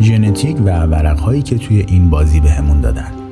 ژنتیک و ورقهایی که توی این بازی بهمون دادن.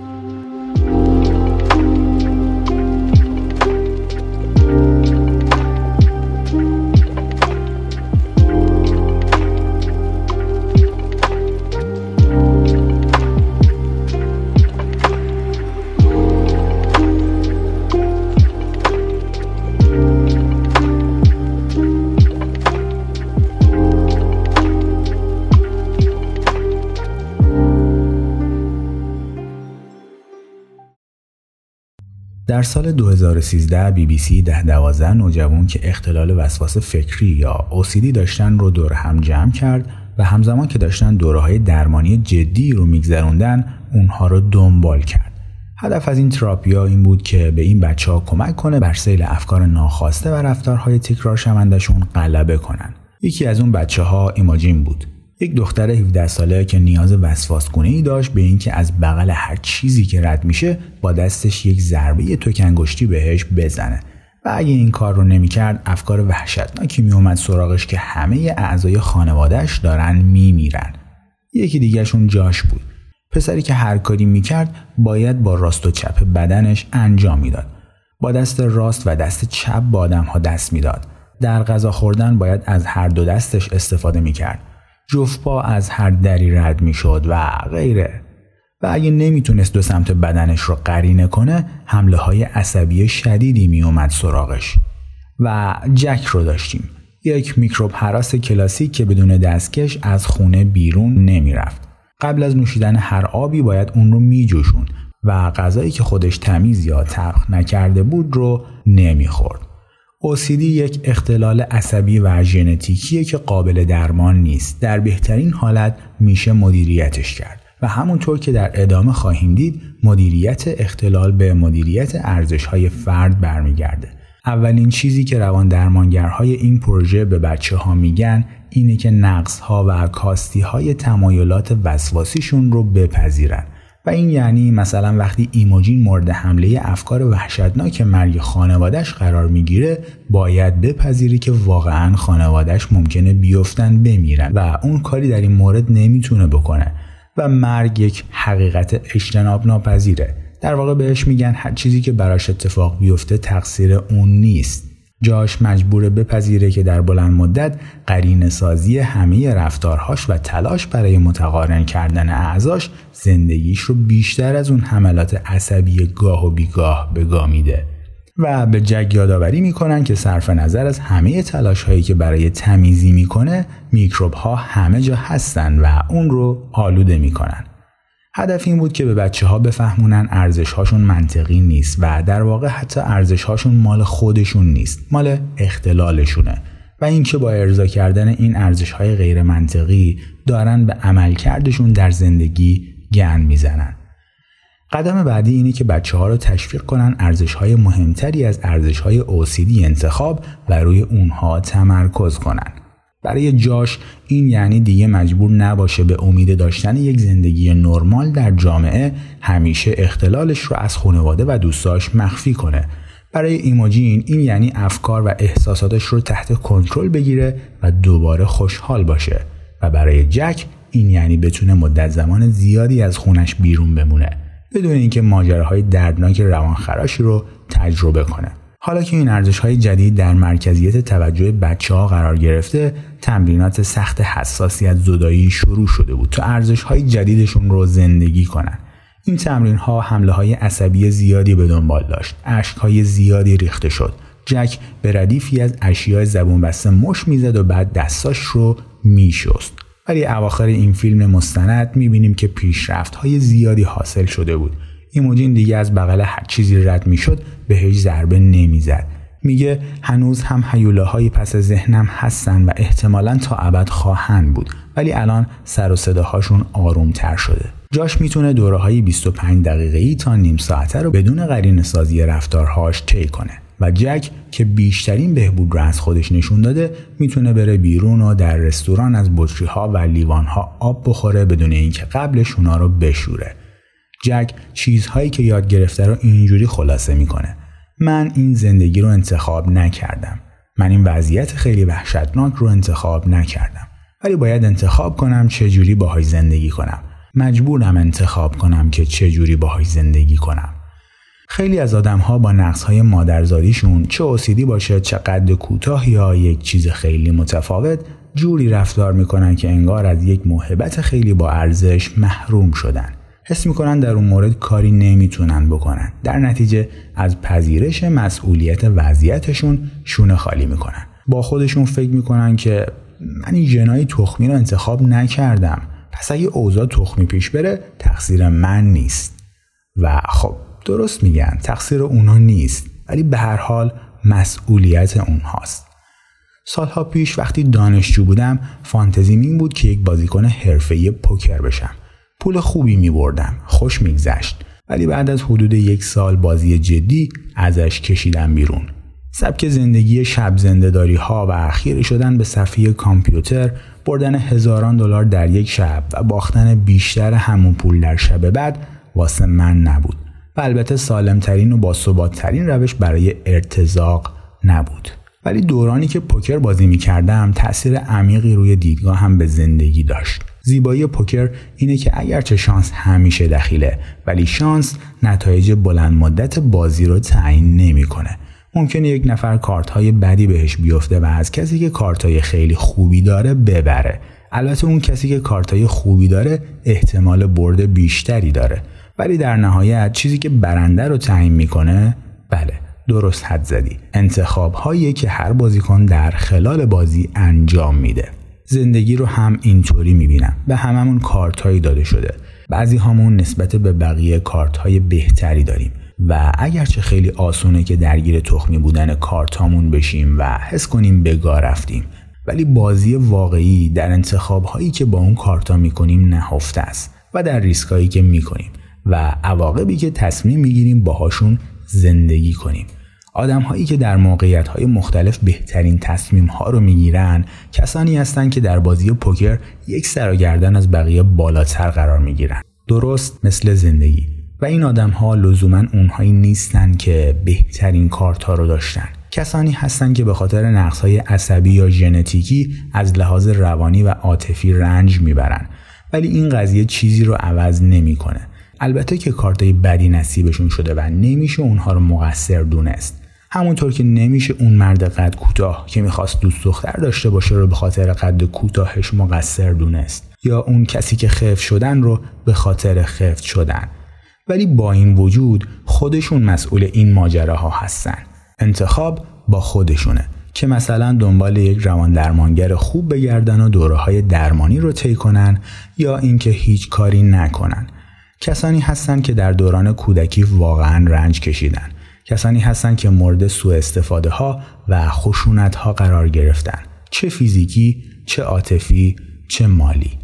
در سال 2013 بی بی سی ده دوازده نوجوان که اختلال وسواس فکری یا OCD داشتن رو دور هم جمع کرد و همزمان که داشتن دوره های درمانی جدی رو میگذروندن اونها رو دنبال کرد. هدف از این تراپیا این بود که به این بچه ها کمک کنه بر سیل افکار ناخواسته و رفتارهای تکرار شوندشون غلبه کنن. یکی از اون بچه ها ایماجین بود. یک دختر 17 ساله که نیاز وسواسگونه ای داشت به اینکه از بغل هر چیزی که رد میشه با دستش یک ضربه توکنگشتی بهش بزنه. و اگه این کار رو نمی‌کرد افکار وحشتناکی میومد سراغش که همه اعضای خانوادهش دارن میمیرن. یکی دیگهشون جاش بود. پسری که هر کاری می‌کرد باید با راست و چپ بدنش انجام می‌داد. با دست راست و دست چپ با آدم ها دست می‌داد. در غذا خوردن باید از هر دو دستش استفاده می‌کرد. جفت پا از هر دری رد می‌شد و غیره. و اگه نمی‌تونست دو سمت بدنش رو قرینه کنه حمله های عصبی شدیدی میومد سراغش. و جک رو داشتیم. یک میکروب حراس کلاسیک که بدون دستکش از خونه بیرون نمی‌رفت. قبل از نوشیدن هر آبی باید اون رو میجوشون و غذایی که خودش تمیز یا ترخ نکرده بود رو نمی‌خورد. OCD یک اختلال عصبی و ژنتیکیه که قابل درمان نیست. در بهترین حالت میشه مدیریتش کرد. و همونطور که در ادامه خواهیم دید مدیریت اختلال به مدیریت ارزش های فرد برمیگرده. اولین چیزی که روان درمانگرهای این پروژه به بچه ها میگن اینه که نقص ها و کاستی های تمایلات وسواسیشون رو بپذیرن و این یعنی مثلا وقتی ایموجین مورد حمله افکار وحشتناک مرگ خانوادش قرار می‌گیره باید بپذیری که واقعا خانوادش ممکنه بیفتن بمیرن و اون کاری در این مورد نمی‌تونه بکنه و مرگ یک حقیقت اجتناب ناپذیره در واقع بهش میگن هر چیزی که براش اتفاق بیفته تقصیر اون نیست. جاش مجبور بپذیره که در بلند مدت قرین سازی همه رفتارهاش و تلاش برای متقارن کردن اعضاش زندگیش رو بیشتر از اون حملات عصبی گاه و بیگاه به گاه میده. و به جگ یادآوری می‌کنن که صرف نظر از همه تلاش هایی که برای تمیزی می‌کنه میکروب ها همه جا هستن و اون رو آلوده می‌کنن. هدف این بود که به بچه ها بفهمونن ارزش هاشون منطقی نیست و در واقع حتی ارزش هاشون مال خودشون نیست مال اختلالشونه. و اینکه با ارضا کردن این ارزش های غیر منطقی دارن به عملکردشون در زندگی گن می‌زنن. قدم بعدی اینه که بچه ها رو تشویق کنن ارزش های مهمتری از ارزش های OCD انتخاب و روی اونها تمرکز کنن. برای جاش این یعنی دیگه مجبور نباشه به امید داشتن یک زندگی نرمال در جامعه همیشه اختلالش رو از خانواده و دوستاش مخفی کنه. برای ایموجین این یعنی افکار و احساساتش رو تحت کنترل بگیره و دوباره خوشحال باشه. و برای جک این یعنی بتونه مدت زمان زیادی از خونش بیرون بمونه بدون اینکه ماجراهای دردناک روانخراشی رو تجربه کنه. حالا که این ارزش های جدید در مرکزیت توجه بچه ها قرار گرفته تمرینات سخت حساسیت زدایی شروع شده بود تا ارزش های جدیدشون رو زندگی کنن. این تمرین ها حمله های عصبی زیادی به دنبال داشت. اشک های زیادی ریخته شد. جک به ردیفی از اشیاء زبون بسته مش می‌زد و بعد دستاش رو میشست. ولی اواخر این فیلم مستند می‌بینیم که پیشرفت های زیادی حاصل شده بود. ایموجین دیگه از بغل هر چیزی رد می‌شد بهش ضربه نمی‌زد. میگه هنوز هم حیوله پس ذهنم هستن و احتمالا تا ابد خواهند بود ولی الان سر و صداهاشون آرومتر شده. جاش می‌تونه دوره های 25 دقیقه ای تا نیم ساعته رو بدون قرین سازی رفتارهاش طی کنه و جک که بیشترین بهبود رو از خودش نشون داده می‌تونه بره بیرون و در رستوران از بطری ها و لیوان ها آب بخوره بدون اینکه قبلش اونا رو بشوره. جک چیزهایی که یاد گرفته رو اینجوری خلاصه می‌کنه. من این زندگی رو انتخاب نکردم. من این وضعیت خیلی وحشتناک رو انتخاب نکردم. ولی باید انتخاب کنم چه جوری باهاش زندگی کنم. مجبورم انتخاب کنم که چه جوری باهاش زندگی کنم. خیلی از آدم ها با نقص های مادرزادیشون چه اوسیدی باشه چه قد کوتاه یا یک چیز خیلی متفاوت جوری رفتار می‌کنن که انگار از یک محبت خیلی با ارزش محروم شدن. حس می‌کنن در اون مورد کاری نمی‌تونن بکنن. در نتیجه از پذیرش مسئولیت وضعیتشون شونه خالی می‌کنن. با خودشون فکر می‌کنن که من این جنایی تخمی رو انتخاب نکردم. پس اگه اوضاع تخمی پیش بره تقصیر من نیست. و خب درست میگن تقصیر اونا نیست. ولی به هر حال مسئولیت اونهاست. سالها پیش وقتی دانشجو بودم فانتزیم این بود که یک بازیکن حرفه‌ای پوکر بشم. پول خوبی می بردم خوش میگذشت. ولی بعد از حدود یک سال بازی جدی ازش کشیدم بیرون. سبک زندگی شب زندهداری ها و خیره شدن به صفحه کامپیوتر بردن هزاران دلار در یک شب و باختن بیشتر همون پول در شب بعد واسه من نبود. و البته سالمترین و باثباتترین روش برای ارتزاق نبود. ولی دورانی که پوکر بازی می کردم تاثیر عمیقی روی دیدگاه هم به زندگی داشت. زیبایی پوکر اینه که اگرچه شانس همیشه دخیله ولی شانس نتایج بلند مدت بازی رو تعیین نمی‌کنه. ممکنه یک نفر کارت های بدی بهش بیفته و از کسی که کارت های خیلی خوبی داره ببره. البته اون کسی که کارت های خوبی داره احتمال برد بیشتری داره. ولی در نهایت چیزی که برنده رو تعیین می‌کنه بله درست حد زدی. انتخاب هایی که هر بازیکن در خلال بازی انجام میده. زندگی رو هم اینطوری می‌بینم. به هممون کارت هایی داده شده. بعضی همون نسبت به بقیه کارت های بهتری داریم. و اگرچه خیلی آسونه که درگیر تخمی بودن کارتامون بشیم و حس کنیم بگاه رفتیم. ولی بازی واقعی در انتخاب هایی که با اون کارتا می‌کنیم نهفته است و در ریسک هایی که می‌کنیم. و عواقبی که تصمیم می‌گیریم باهاشون زندگی کنیم. آدم هایی که در موقعیت های مختلف بهترین تصمیم ها رو می‌گیرن کسانی هستند که در بازی پوکر یک سر و گردن از بقیه بالاتر قرار می‌گیرن. درست مثل زندگی. و این آدم ها لزوما اونهایی نیستن که بهترین کارت ها رو داشتن. کسانی هستند که به خاطر نقص های عصبی یا ژنتیکی از لحاظ روانی و عاطفی رنج می‌برن. ولی این قضیه چیزی رو عوض نمی‌کنه. البته که کارتای بدی نصیبشون شده و نمیشه اونها رو مقصر دونست. همونطور که نمیشه اون مرد قد کوتاه که می‌خواست دوست دختر داشته باشه رو به خاطر قد کوتاهش مقصر دونست. یا اون کسی که خفت شدن رو به خاطر خفت شدن. ولی با این وجود خودشون مسئول این ماجراها هستن. انتخاب با خودشونه که مثلا دنبال یک روان درمانگر خوب بگردن و دوره های درمانی رو طی کنن یا اینکه هیچ کاری نکنن. کسانی هستند که در دوران کودکی واقعا رنج کشیدن. کسانی هستند که مورد سوء استفاده ها و خشونت ها قرار گرفتن. چه فیزیکی چه عاطفی چه مالی.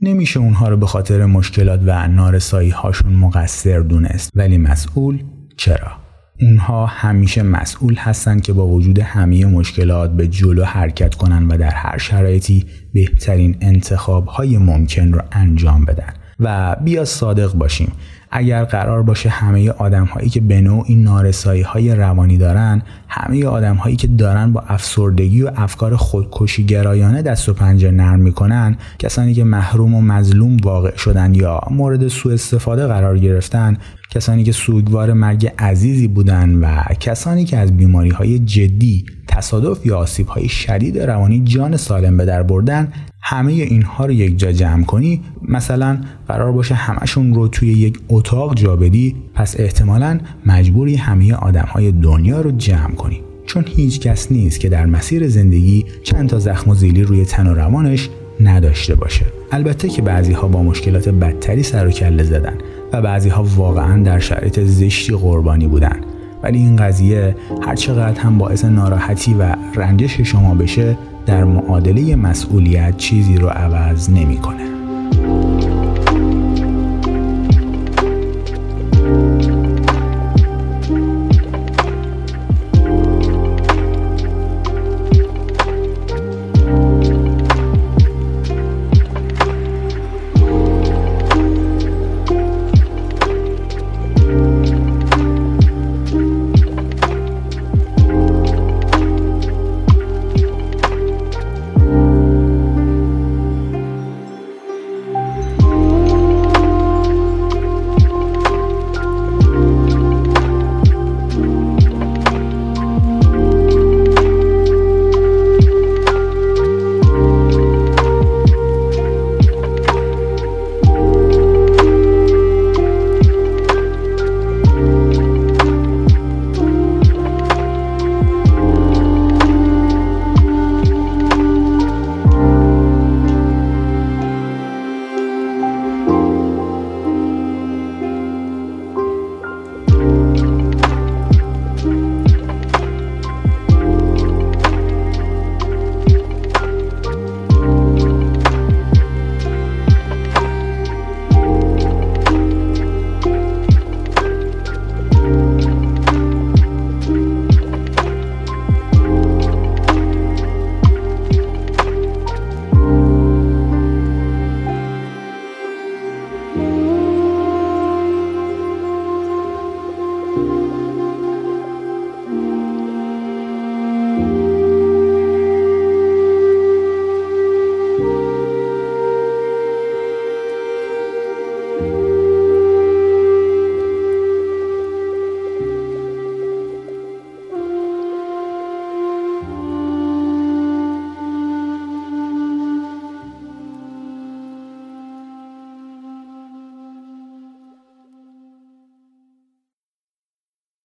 نمیشه اونها رو به خاطر مشکلات و نارسایی هاشون مقصر دونست. ولی مسئول چرا؟ اونها همیشه مسئول هستند که با وجود همه مشکلات به جلو حرکت کنن و در هر شرایطی بهترین انتخاب های ممکن رو انجام بدن. و بیا صادق باشیم. اگر قرار باشه همه آدم هایی که به نوعی نارسایی های روانی دارن همه آدم هایی که دارن با افسردگی و افکار خودکشی گرایانه دست و پنجه نرم می‌کنن کسانی که محروم و مظلوم واقع شدن یا مورد سوء استفاده قرار گرفتن کسانی که سوگوار مرگ عزیزی بودن و کسانی که از بیماری های جدی تصادف یا آسیب های شدید روانی جان سالم به در بردن همه اینها رو یک جا جمع کنی. مثلا قرار باشه همشون رو توی یک اتاق جا بدی پس احتمالا مجبوری همه آدم های دنیا رو جمع کنی. چون هیچ کس نیست که در مسیر زندگی چند تا زخم و زیلی روی تن و روانش نداشته باشه. البته که بعضی ها با مشکلات بدتری سر و کله زدن و بعضی ها واقعا در شرایط زشتی قربانی بودن. ولی این قضیه هر چقدر هم باعث ناراحتی و رنجش شما بشه در معادله مسئولیت چیزی رو عوض نمی‌کنه.